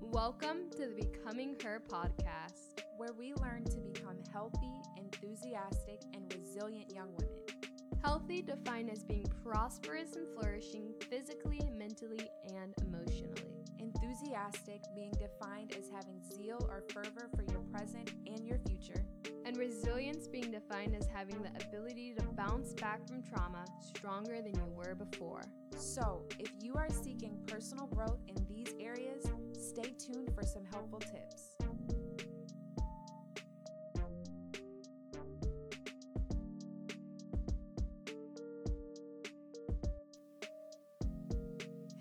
Welcome to the Becoming Her podcast, where we learn to become healthy, enthusiastic, and resilient young women. Healthy defined as being prosperous and flourishing physically, mentally, and emotionally. Enthusiastic being defined as having zeal or fervor for your present and your future. And resilience being defined as having the ability to bounce back from trauma stronger than you were before. So, if you are seeking personal growth in these areas, stay tuned for some helpful tips.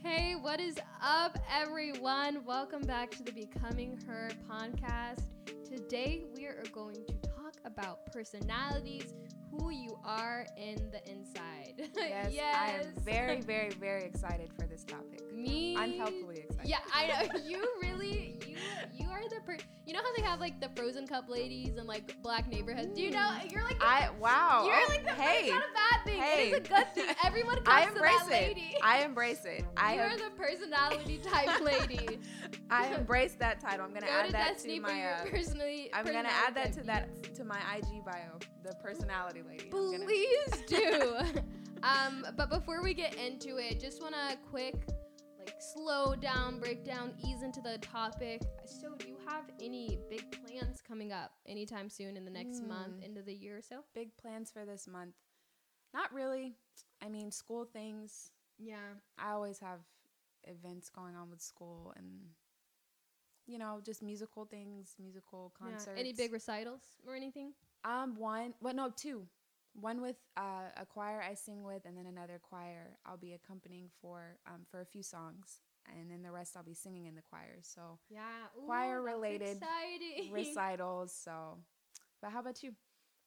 Hey, what is up, everyone? Welcome back to the Becoming Her podcast. Today, we are going to about personalities, who you are in the inside. Yes, yes. I am very, very, very excited for this topic. Me, Unhelpfully excited. Yeah, I know. You really, you, you are the per. You know how they have like the frozen cup ladies and like black neighborhoods. Do you know? You're like the, I wow. You're oh, like the. hey, It's not a bad thing. hey. It is a good thing. Everyone comes I to embrace that it. lady. I embrace it. I You're have, the personality type lady. I embrace that title. I'm gonna Go add to that Destiny to my. Uh, personally. I'm gonna add that to that to my IG bio, the personality lady. I'm gonna- Please do. um, but before we get into it, just want to quick, like, slow down, break down, ease into the topic. So, do you have any big plans coming up anytime soon in the next month, Hmm. into the year or so? big plans for this month. Not really. I mean, school things. Yeah. I always have events going on with school and you know, just musical things, musical concerts. yeah. Any big recitals or anything? Um, one, well, no, two. One with uh, a choir I sing with, and then another choir I'll be accompanying for um, for a few songs, and then the rest I'll be singing in the choir. So Yeah. Choir related recitals. So, but how about you?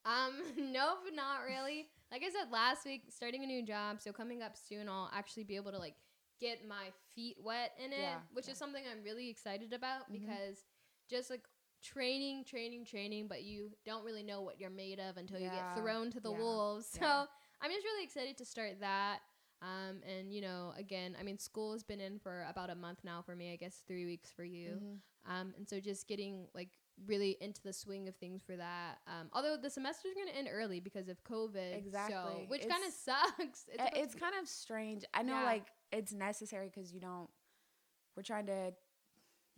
Um, nope, not really. Like I said last week, starting a new job, so coming up soon, I'll actually be able to like get my feet wet in it, Yeah, which yeah. is something I'm really excited about Mhm. because just like training, training, training, but you don't really know what you're made of until you get thrown to the yeah, wolves. So yeah. I'm just really excited to start that. Um, and you know, again, I mean, school has been in for about a month now for me. I guess three weeks for you. Mhm. Um, and so just getting like really into the swing of things for that. Um, although the semester's gonna end early because of COVID, So, Exactly. which kind of sucks. It's, it's kind of strange. I know, Yeah. like it's necessary because you don't. We're trying to,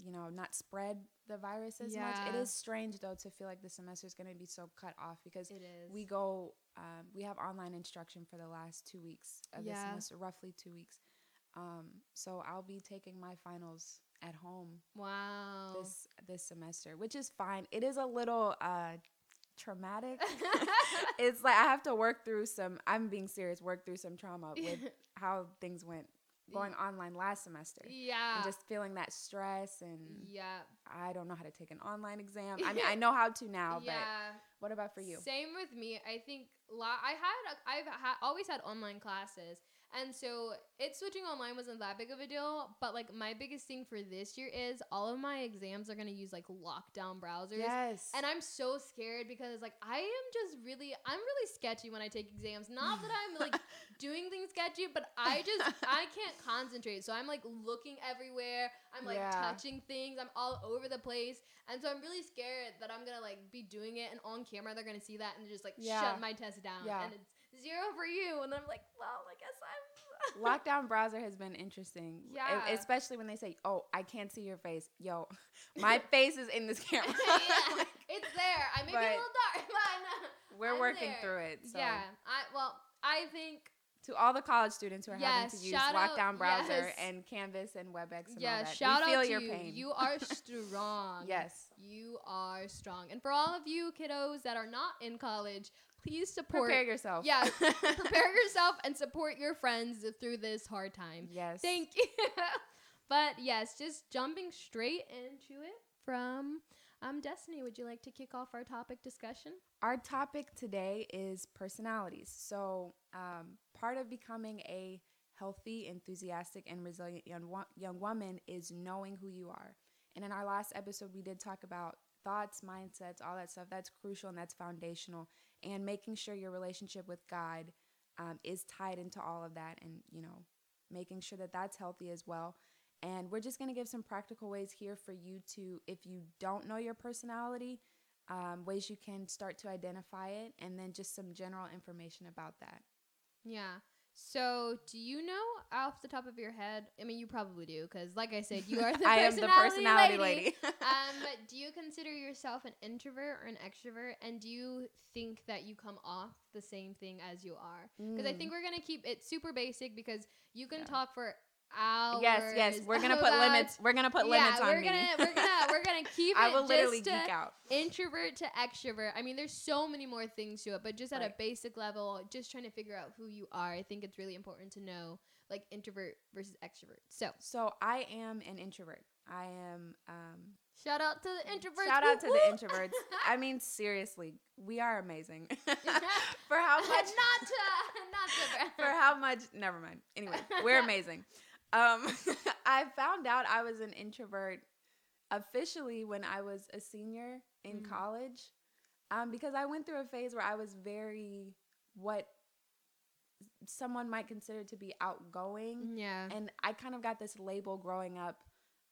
you know, not spread the virus as much. It is strange though to feel like the semester is going to be so cut off because it is. we go. Um, we have online instruction for the last two weeks of the semester, roughly two weeks. Um, so I'll be taking my finals at home wow. this this semester, which is fine. It is a little uh, traumatic. it's like I have to work through some. I'm being serious. Work through some trauma with how things went going online last semester, yeah. and just feeling that stress. And yeah. I don't know how to take an online exam. I mean, I know how to now, but what about for you? Same with me. I think la- I had a, I've ha- always had online classes, and so it switching online wasn't that big of a deal. But like my biggest thing for this year is all of my exams are gonna use like lockdown browsers. Yes, And I'm so scared because like I am just really I'm really sketchy when I take exams. Not that I'm like doing things sketchy, but I just I can't concentrate. So I'm like looking everywhere. I'm like Yeah. touching things. I'm all over the place. And so I'm really scared that I'm gonna like be doing it and on camera they're gonna see that and just like Yeah. shut my test down. Yeah. And it's zero for you. And I'm like, well, I guess I'm lockdown browser has been interesting. Yeah. especially when they say, "Oh, I can't see your face." Yo, my face is in this camera. yeah, Like, it's there. I may be a little dark, but we're I'm working there. through it. So. Yeah. I well, I think to all the college students who are having to use shout out- lockdown browser yes. and Canvas and WebEx and yeah, all that. shout we feel out to your you. pain. You are strong. yes. You are strong. And for all of you kiddos that are not in college, please support Prepare yourself. Yeah, prepare yourself and support your friends through this hard time. Yes. Thank you. but yes, just jumping straight into it from um Destiny, would you like to kick off our topic discussion? Our topic today is personalities. So, um, part of becoming a healthy, enthusiastic, and resilient young, wo- young woman is knowing who you are. And in our last episode, we did talk about thoughts, mindsets, all that stuff. That's crucial and that's foundational. And making sure your relationship with God um, is tied into all of that, and you know, making sure that that's healthy as well. And we're just going to give some practical ways here for you to, if you don't know your personality, um, ways you can start to identify it, and then just some general information about that. Yeah. So, do you know off the top of your head? I mean, you probably do, because like I said, you are the I am the personality lady. lady. um, but do you consider yourself an introvert or an extrovert? And do you think that you come off the same thing as you are? Because I Mm. think we're gonna keep it super basic because you can Yeah. talk for hours. yes, yes, we're gonna put about- limits. We're gonna put yeah, limits on we're me. gonna we're gonna we're gonna keep it I will literally geek out. introvert to extrovert. I mean, there's so many more things to it, but just at a basic level, just trying to figure out who you are, I think it's really important to know like introvert versus extrovert. So So I am an introvert. I am. Um, shout out to the introverts. shout out to the introverts. I mean, seriously, we are amazing. for how much? not to not to for how much? Never mind. Anyway, we're amazing. Um, I found out I was an introvert officially when I was a senior in Mm. college, um, because I went through a phase where I was very what someone might consider to be outgoing. yeah. and I kind of got this label growing up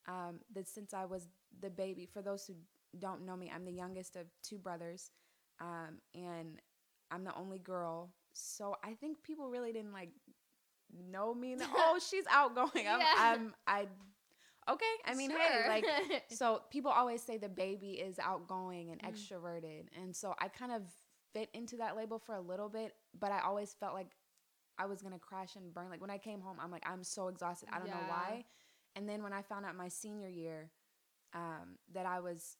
um, that since I was the baby. For those who don't know me, I'm the youngest of two brothers, um, and I'm the only girl. So I think people really didn't like know me. and, oh, she's outgoing. I'm, Yeah. I'm I. Okay, I mean, hey, Sure. like so people always say the baby is outgoing and Mm. extroverted. And so I kind of fit into that label for a little bit, but I always felt like I was going to crash and burn. Like when I came home, I'm like, I'm so exhausted. I don't know why. And then when I found out my senior year um, that I was,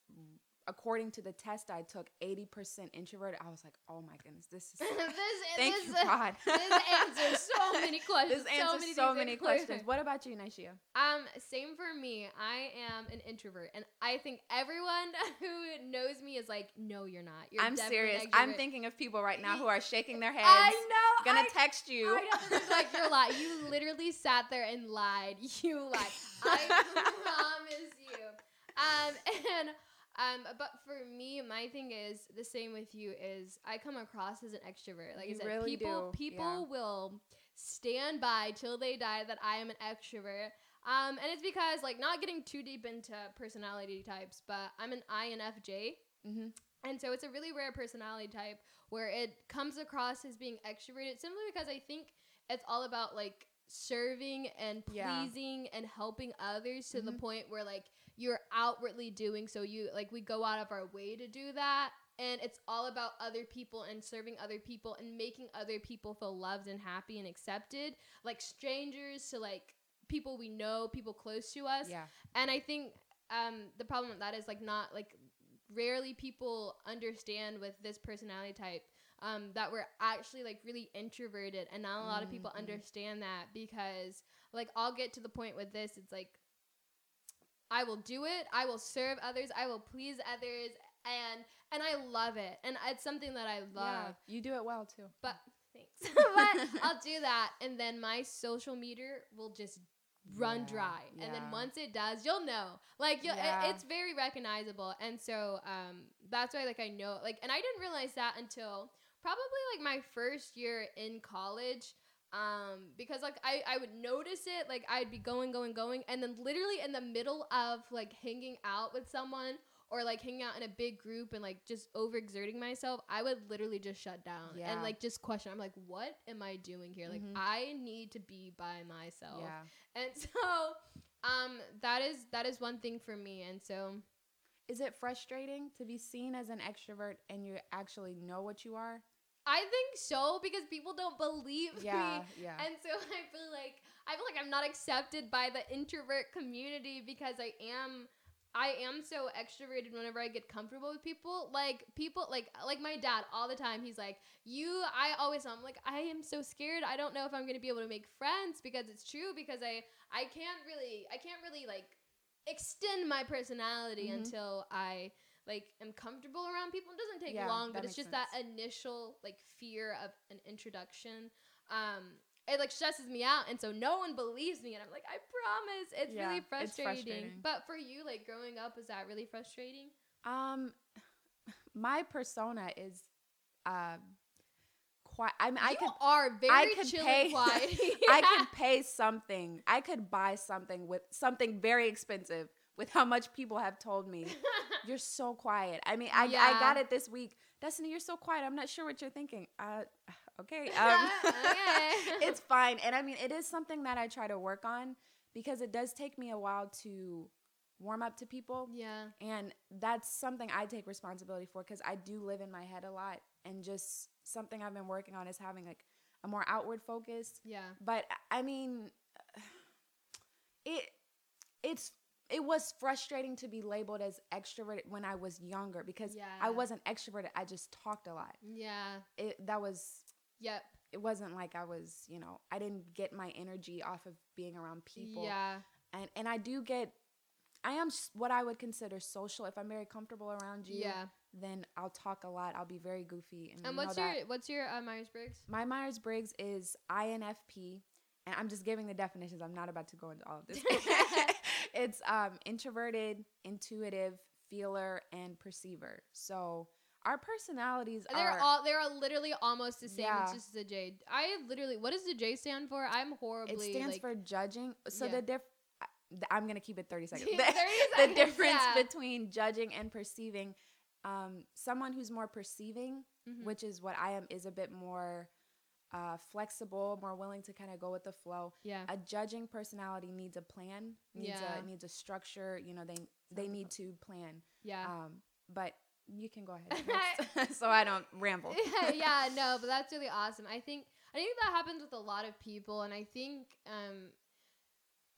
according to the test I took, 80% introverted, I was like, oh my goodness, this is. this Thank this, you, God. this answers so many questions. this answers many so many questions. What about you, Naishia? Um, same for me. I am an introvert, and I think everyone who knows me is like, "No, you're not. You're I'm serious. I'm thinking of people right now who are shaking their heads. I know. Gonna I, text you. I know. Like, "You're lying. You literally sat there and lied. You lied. I promise you." Um, and um, but for me, my thing is the same with you. Is I come across as an extrovert. Like You I said, really people do, people yeah. will stand by till they die that I am an extrovert. Um, and it's because like not getting too deep into personality types, but I'm an INFJ. hmm And so it's a really rare personality type where it comes across as being extroverted simply because I think it's all about like serving and Yeah. pleasing and helping others to the Mhm. point where like you're outwardly doing so you like we go out of our way to do that and it's all about other people and serving other people and making other people feel loved and happy and accepted like strangers to like people we know people close to us Yeah. and I think um, the problem with that is like not like rarely people understand with this personality type um, that we're actually like really introverted, and not a lot of people Mhm. understand that because like I'll get to the point with this, it's like I will do it, I will serve others, I will please others, and and I love it, and it's something that I love. Yeah. You do it well too. But thanks. but I'll do that, and then my social meter will just run Yeah, dry. And then once it does, you'll know. Like you'll, Yeah. it, it's very recognizable, and so um, that's why like I know like, and I didn't realize that until probably like my first year in college. Um, because like I, I would notice it, like I'd be going, going, going, and then literally in the middle of like hanging out with someone or like hanging out in a big group and like just overexerting myself, I would literally just shut down Yeah. and like just question. I'm like, what am I doing here? Like Mhm. I need to be by myself. Yeah. And so um that is that is one thing for me. And so Is it frustrating to be seen as an extrovert and you actually know what you are? I think so because people don't believe Yeah. me. Yeah. And so I feel like I feel like I'm not accepted by the introvert community because I am I am so extroverted whenever I get comfortable with people. Like people like like my dad all the time he's like, "You I always I'm like I am so scared. I don't know if I'm going to be able to make friends because it's true because I I can't really I can't really like extend my personality Mhm. until I like am comfortable around people. It doesn't take Yeah, long, but it's just that initial like fear of an introduction. Um it like stresses me out and so no one believes me and I'm like, I promise. It's Yeah, really it's frustrating. frustrating. But for you, like growing up, was that really frustrating? Um, my persona is, uh, quiet. I mean, I you could. are very I could chill pay. and quiet. I could pay something. I could buy something with something very expensive with how much people have told me. You're so quiet. I mean, I, I got it this week. Destiny, you're so quiet. I'm not sure what you're thinking. Uh, okay. Um, Okay. it's fine. And I mean, it is something that I try to work on because it does take me a while to warm up to people. yeah. And that's something I take responsibility for because I do live in my head a lot. And just something I've been working on is having like a more outward focus. Yeah. But I mean, it it's it was frustrating to be labeled as extroverted when I was younger because Yeah. I wasn't extroverted. I just talked a lot. Yeah. It that was Yep. it wasn't like I was, you know, I didn't get my energy off of being around people. Yeah. And and I do get I am what I would consider social. If I'm very comfortable around you, Yeah. then I'll talk a lot. I'll be very goofy. And, And what's your what's your uh, Myers Briggs? My Myers Briggs is INFP, and I'm just giving the definitions. I'm not about to go into all of this. it's um, introverted, intuitive, feeler, and perceiver. So our personalities They're are. all they're literally almost the same. Yeah. It's just the J. I literally what does the J stand for? I'm horribly. it stands like, for judging. So Yeah. the diff. I'm gonna keep it 30 seconds. 30 the, the difference yeah. between judging and perceiving. Um, someone who's more perceiving, Mhm. which is what I am, is a bit more uh, flexible, more willing to kind of go with the flow. yeah. a judging personality needs a plan needs Yeah. a needs a structure you know they they need to plan Yeah. um but you can go ahead so i don't ramble yeah, no, but that's really awesome. I think I think that happens with a lot of people, and I think um,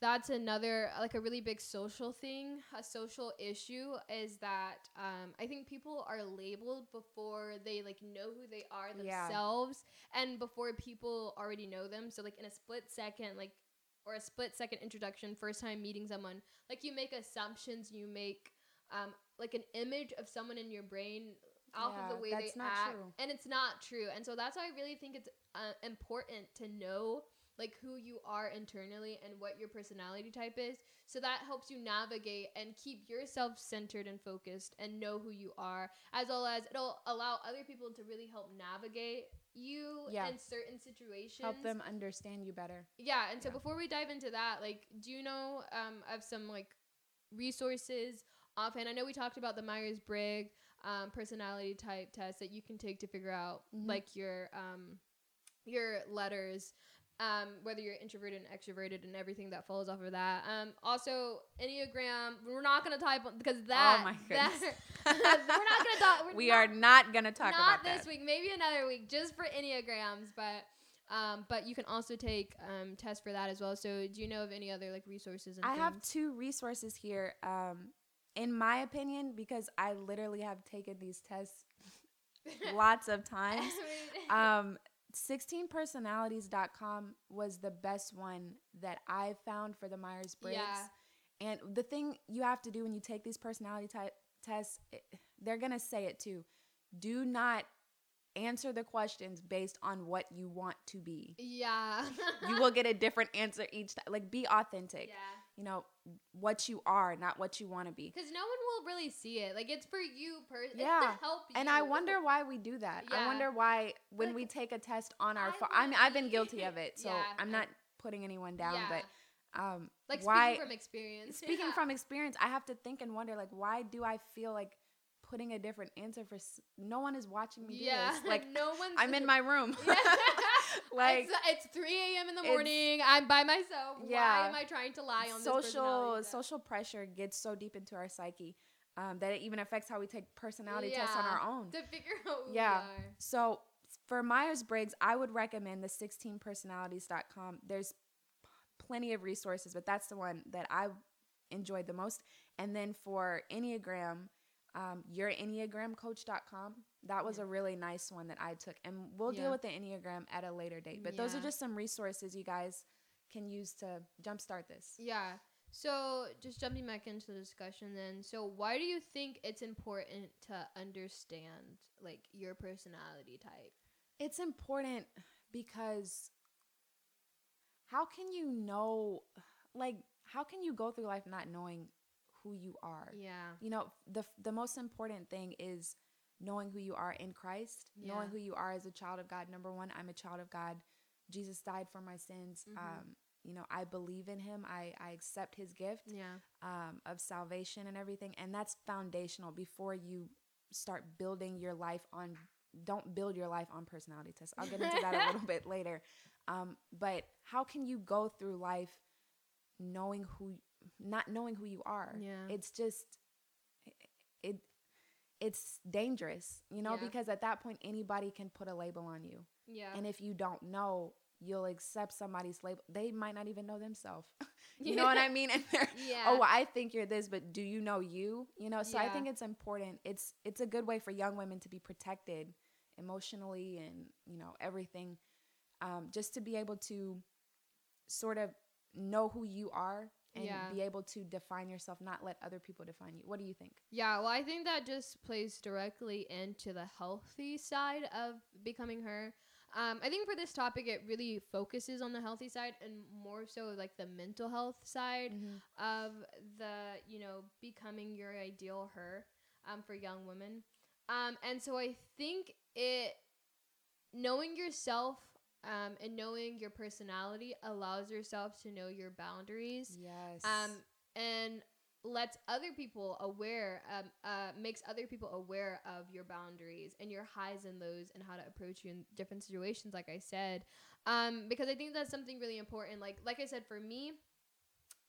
that's another like a really big social thing, a social issue is that um, I think people are labeled before they like know who they are Yeah. themselves, and before people already know them. So like in a split second, like or a split second introduction, first time meeting someone, like you make assumptions, you make um, like an image of someone in your brain off of the way they not act, true. and it's not true. And so that's why I really think it's uh, important to know like who you are internally and what your personality type is. So that helps you navigate and keep yourself centered and focused and know who you are, as well as it'll allow other people to really help navigate you Yeah. in certain situations. help them understand you better Yeah, and so Yeah. before we dive into that, like, do you know um, of some like resources offhand? I know we talked about the Myers Briggs um, personality type test that you can take to figure out Mhm. like your um, your letters, um, whether you're introverted and extroverted, and everything that follows off of that. Um, also Enneagram. We're not gonna type on because that oh my that goodness we're not gonna talk. We're we not- are not gonna talk not about this that week maybe another week just for enneagrams but um but you can also take um tests for that as well so do you know of any other like resources and i have two resources here um in my opinion because i literally have taken these tests lots of times um 16personalities.com was the best one that I found for the Myers-Briggs. Yeah. And the thing you have to do when you take these personality type tests, it- they're going to say it too. Do not answer the questions based on what you want to be. yeah You will get a different answer each time. Like be authentic. yeah You know, what you are, not what you want to be. because no one will really see it like it's for you person Yeah. it's to help you And I wonder why we do that. I wonder why when Like, we take a test on our I phone. I mean, I've been guilty of it, so Yeah, I'm not putting anyone down, yeah. but um like why speaking from experience speaking Yeah. from experience, I have to think and wonder like why do I feel like putting a different answer for s- no one is watching me do yeah this. Like no one's I'm in my room. Yeah. like it's, it's 3 a.m. in the morning. I'm by myself. Yeah. Why am I trying to lie on social social pressure gets so deep into our psyche um, that it even affects how we take personality tests on our own. to figure out who Yeah. we are. So for Myers Briggs, I would recommend the 16personalities.com. There's plenty of resources, but that's the one that I enjoyed the most. And then for Enneagram, um, yourenneagramcoach.com. That was Yeah. a really nice one that I took. And we'll Yeah. deal with the Enneagram at a later date. But those are just some resources you guys can use to jumpstart this. Yeah. So just jumping back into the discussion then. So why do you think it's important to understand like your personality type? It's important because how can you know, like, how can you go through life not knowing who you are. Yeah. You know, the the most important thing is knowing who you are in Christ, Yeah. knowing who you are as a child of God. Number one, I'm a child of God. Jesus died for my sins. Mhm. Um, you know, I believe in Him. I I accept His gift Yeah. um, of salvation and everything, and that's foundational before you start building your life on. Don't build your life on personality tests. I'll get into that a little bit later. Um, but how can you go through life knowing who, not knowing who you are? Yeah. It's just, it, it's dangerous, you know, Yeah. because at that point anybody can put a label on you, Yeah. and if you don't know, you'll accept somebody's label. They might not even know themselves. you know what I mean? And they're, yeah. oh, well, I think you're this, but do you know you? You know, so I think it's important. It's it's a good way for young women to be protected emotionally and you know everything, um, just to be able to sort of know who you are and Yeah. be able to define yourself, not let other people define you. What do you think? Yeah, well, I think that just plays directly into the healthy side of becoming her. Um, I think for this topic, it really focuses on the healthy side and more so like the mental health side of the, you know, becoming your ideal her um, for young women. Um, and so I think it, knowing yourself um, and knowing your personality allows yourself to know your boundaries Yes. um, and lets other people aware, um, uh, makes other people aware of your boundaries and your highs and lows and how to approach you in different situations. Like I said, um, because I think that's something really important. Like like I said, for me.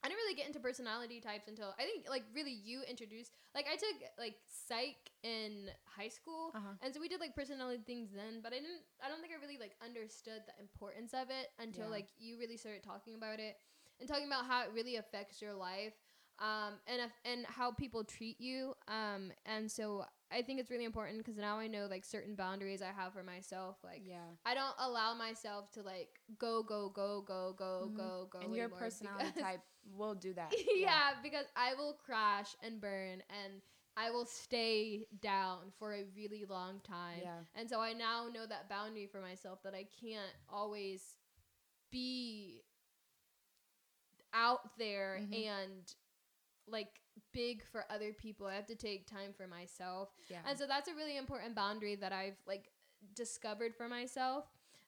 I didn't really get into personality types until I think like really you introduced like I took like psych in high school uh-huh. and so we did like personality things then, but I didn't I don't think I really like understood the importance of it until Yeah. like you really started talking about it and talking about how it really affects your life um and and how people treat you um and so I think it's really important because now I know like certain boundaries I have for myself like yeah. I don't allow myself to like go go go go go Mhm. go go And your personality type will do that. yeah, because I will crash and burn and I will stay down for a really long time. Yeah. And so I now know that boundary for myself that I can't always be out there Mhm. and like big for other people. I have to take time for myself. Yeah. And so that's a really important boundary that I've like discovered for myself.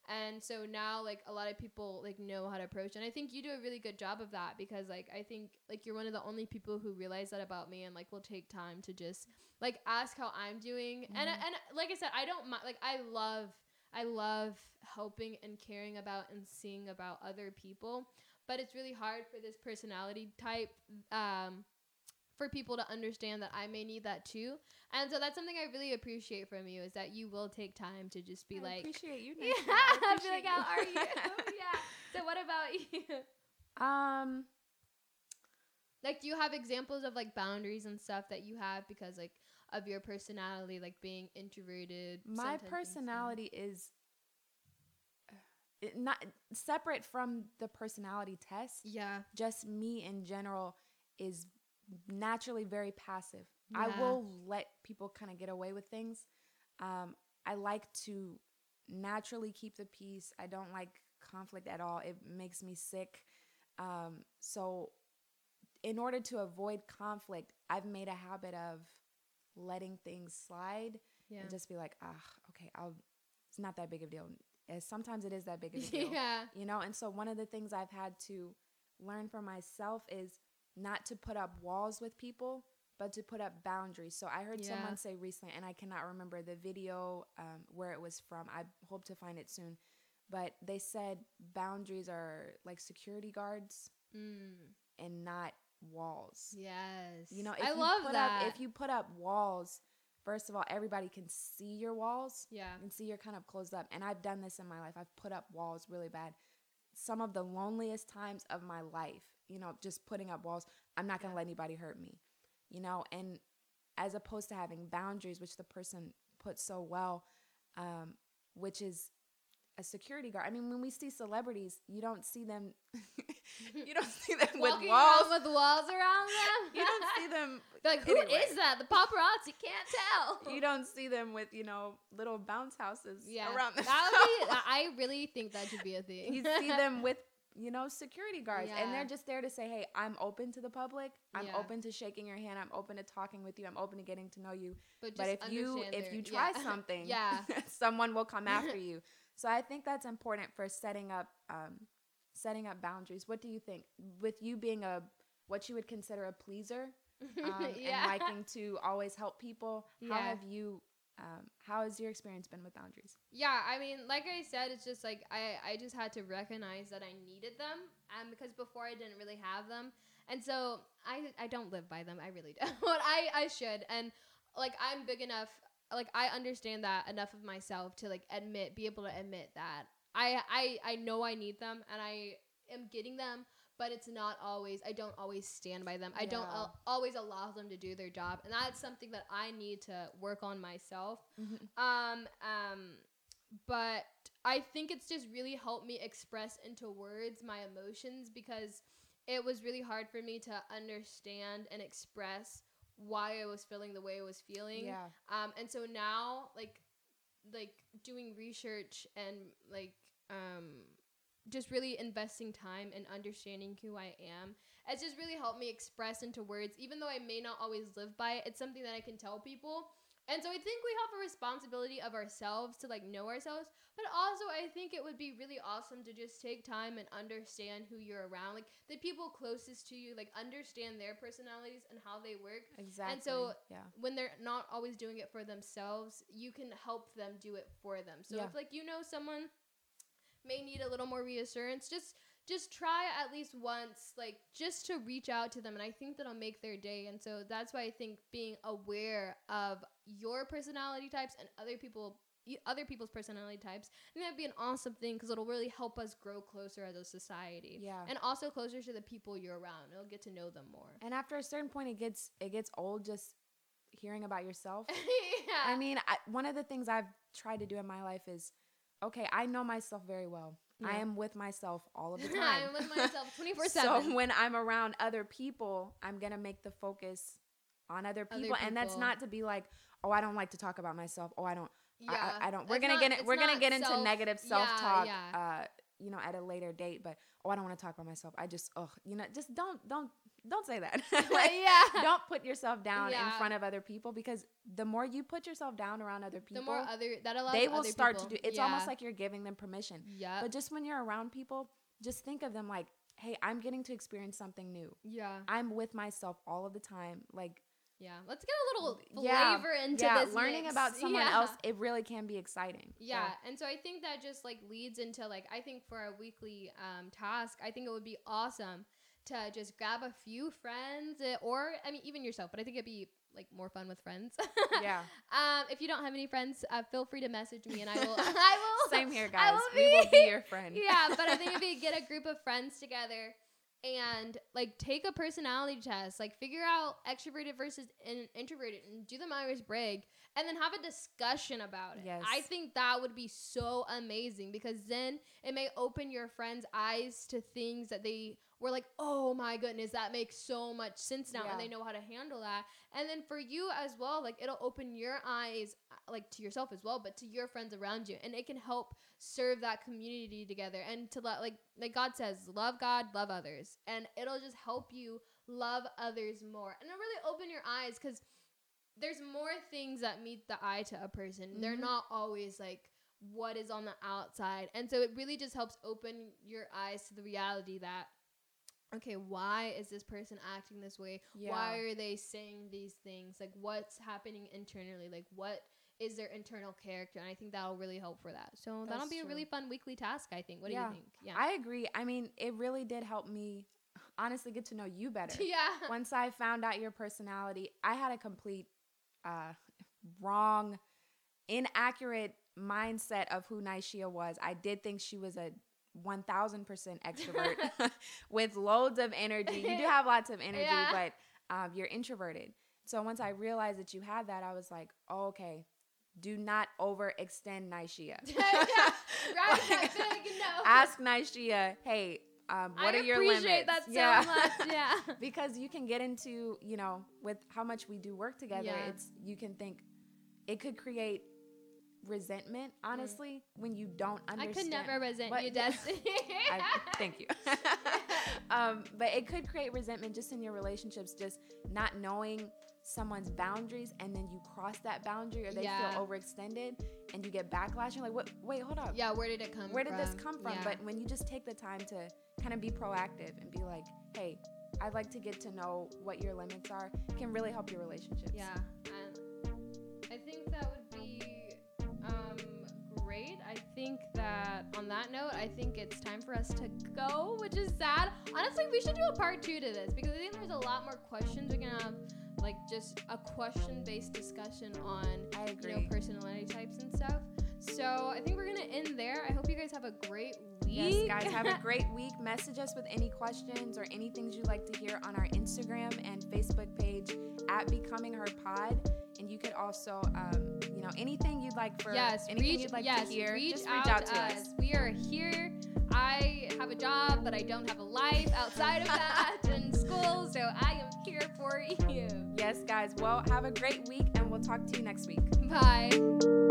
And so now like a lot of people like know how to approach and I think you do a really good job of that because like I think like you're one of the only people who realize that about me and like will take time to just like ask how I'm doing. And Mhm. and like I said, I don't like I love I love helping and caring about and seeing about other people, but it's really hard for this personality type um for people to understand that I may need that too. And so that's something I really appreciate from you is that you will take time to just be I like appreciate you. Yeah, I I'll be like, appreciate how are you? yeah. So what about you? Um, Like do you have examples of like boundaries and stuff that you have because like of your personality, like being introverted? my personality is uh, it not separate from the personality test. Yeah. Just me in general is naturally very passive. I will let people kind of get away with things. Um, I like to naturally keep the peace. I don't like conflict at all. It makes me sick. Um, so, in order to avoid conflict, I've made a habit of letting things slide Yeah. and just be like, ah, okay, I'll. It's not that big of a deal. Uh, Sometimes it is that big of a deal yeah. you know and so one of the things i've had to learn for myself is not to put up walls with people but to put up boundaries so i heard Yeah. someone say recently and i cannot remember the video um, where it was from i hope to find it soon but they said boundaries are like security guards Mm. and not walls Yes. you know if I you love put that. up if you put up walls first of all everybody can see your walls yeah. and see you're kind of closed up. And I've done this in my life. I've put up walls really bad. Some of the loneliest times of my life, you know, just putting up walls. I'm not going to let anybody hurt me, you know, and as opposed to having boundaries, which the person put so well, um, which is a security guard. I mean, when we see celebrities, you don't see them, you don't see them with Walking walls. around with walls around them. you don't see them like, who is Anyway. that? The paparazzi can't tell. you don't see them with you know little bounce houses yeah. around the that would be. I really think that should be a thing. you see them with you know, security guards. And they're just there to say, hey, I'm open to the public. I'm Yeah. open to shaking your hand. I'm open to talking with you. I'm open to getting to know you. But, But if you understand if you try yeah. something, yeah. someone will come after you. So I think that's important for setting up um, setting up boundaries. What do you think? With you being a what you would consider a pleaser um, yeah. and liking to always help people, how Yeah. have you um, how has your experience been with boundaries? Yeah, I mean, like I said, it's just like I, I just had to recognize that I needed them, and because before I didn't really have them, and so I, I don't live by them. I really don't. I, I should, and like I'm big enough, like I understand that enough of myself to like admit, be able to admit that I, I, I know I need them, and I am getting them. But it's not always. I don't always stand by them. I don't al- always allow them to do their job, and that's something that I need to work on myself. Mhm. Um, um, but I think it's just really helped me express into words my emotions because it was really hard for me to understand and express why I was feeling the way I was feeling. Yeah. Um, and so now, like, like doing research and like um, just really investing time and understanding who I am, it's just really helped me express into words. Even though I may not always live by it, it's something that I can tell people. And so I think we have a responsibility of ourselves to like know ourselves, but also I think it would be really awesome to just take time and understand who you're around, like the people closest to you, like understand their personalities and how they work Exactly. And so- yeah. when they're not always doing it for themselves, you can help them do it for them. So Yeah. if like you know someone may need a little more reassurance, just just try at least once, like just to reach out to them, and I think that'll make their day. And so that's why I think being aware of your personality types and other people. Other people's personality types, and that'd be an awesome thing because it'll really help us grow closer as a society, Yeah. and also closer to the people you're around. It'll get to know them more. And after a certain point, it gets it gets old just hearing about yourself. yeah. I mean, I, one of the things I've tried to do in my life is, okay, I know myself very well. I am with myself all of the time. I'm with myself 24 7. So when I'm around other people, I'm gonna make the focus on other Other people, and that's not to be like, oh, I don't like to talk about myself. Oh, I don't. Yeah. I, I don't. We're It's gonna not- get it. We're gonna get into self- negative self talk. yeah. Uh, you know, at a later date. But oh, I don't want to talk about myself. I just, oh, you know, just don't, don't, don't say that. like, yeah. don't put yourself down in front of other people because the more you put yourself down around other people, the more other that allows they will start people- to do. It's yeah. almost like you're giving them permission. yeah, But just when you're around people, just think of them like, hey, I'm getting to experience something new. yeah, I'm with myself all of the time. Like, yeah. Let's get a little Yeah, flavor into yeah, this. learning mix. about someone Yeah. else, it really can be exciting. So, Yeah, and so I think that just like leads into like I think for a weekly um, task, I think it would be awesome to just grab a few friends uh, or I mean even yourself, but I think it'd be like more fun with friends. yeah. Um, if you don't have any friends, uh, feel free to message me and I will. I will. Same here, guys. will We will be your friend. yeah, but I think if you get a group of friends together and like take a personality test, like figure out extroverted versus in- introverted and do the Myers Briggs and then have a discussion about it. Yes. I think that would be so amazing because then it may open your friends' eyes to things that they were like, oh my goodness, that makes so much sense now, Yeah. and they know how to handle that. And then for you as well, like it'll open your eyes, uh, like to yourself as well, but to your friends around you, and it can help serve that community together and to let like like God says, love God, love others, and it'll just help you love others more, and it'll really open your eyes because there's more things that meet the eye to a person. They're Mhm. not always like what is on the outside. And so it really just helps open your eyes to the reality that okay, why is this person acting this way? Yeah. Why are they saying these things? Like what's happening internally? Like what is their internal character? And I think that'll really help for that. So that'll That's be a really fun weekly task, I think. What Yeah. do you think? Yeah. I agree. I mean, it really did help me honestly get to know you better. yeah. Once I found out your personality, I had a complete uh, wrong, inaccurate mindset of who Naishia was. I did think she was a 1000% extrovert with loads of energy. You do have lots of energy, Yeah. but um, you're introverted. So once I realized that you had that, I was like, oh, okay, do not overextend Naishia. yeah. Right. big no. Ask Naishia, hey, um, what I are your appreciate limits? that so much. Yeah. because you can get into you know with how much we do work together Yeah. it's you can think it could create resentment, honestly, mm. when you don't understand. I could never resent what, you, Destiny. I, thank you. um, but it could create resentment just in your relationships, just not knowing someone's boundaries and then you cross that boundary or they yeah. feel overextended and you get backlash. You're like, what? Wait, hold up. Yeah, where did it come from? Where did this come from? Yeah. But when you just take the time to kind of be proactive and be like, hey, I'd like to get to know what your limits are, can really help your relationships. Yeah. I think that would be um, great. I think that on that note, I think it's time for us to go, which is sad. Honestly, we should do a part two to this because I think there's a lot more questions. We can have like just a question based discussion on you know personality types and stuff. So I think we're gonna end there. I hope you guys have a great week. Yes, guys, have a great week. Message us with any questions or any things you'd like to hear on our Instagram and Facebook page at Becoming Her Pod. And you could also, um, you know, anything you'd like for yes, anything reach, you'd like yes, to hear, reach just reach out, out to us. us. We are here. I have a job, but I don't have a life outside of that in school, so I am here for you. Yes, guys. Well, have a great week, and we'll talk to you next week. Bye.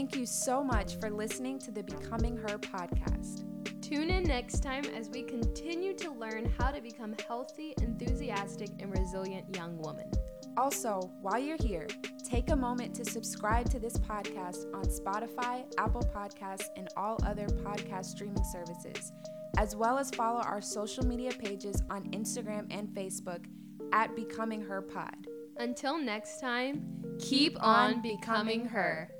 Thank you so much for listening to the Becoming Her podcast. Tune in next time as we continue to learn how to become healthy, enthusiastic, and resilient young women. Also, while you're here, take a moment to subscribe to this podcast on Spotify, Apple Podcasts, and all other podcast streaming services, as well as follow our social media pages on Instagram and Facebook at Becoming Her Pod. Until next time, keep on becoming her.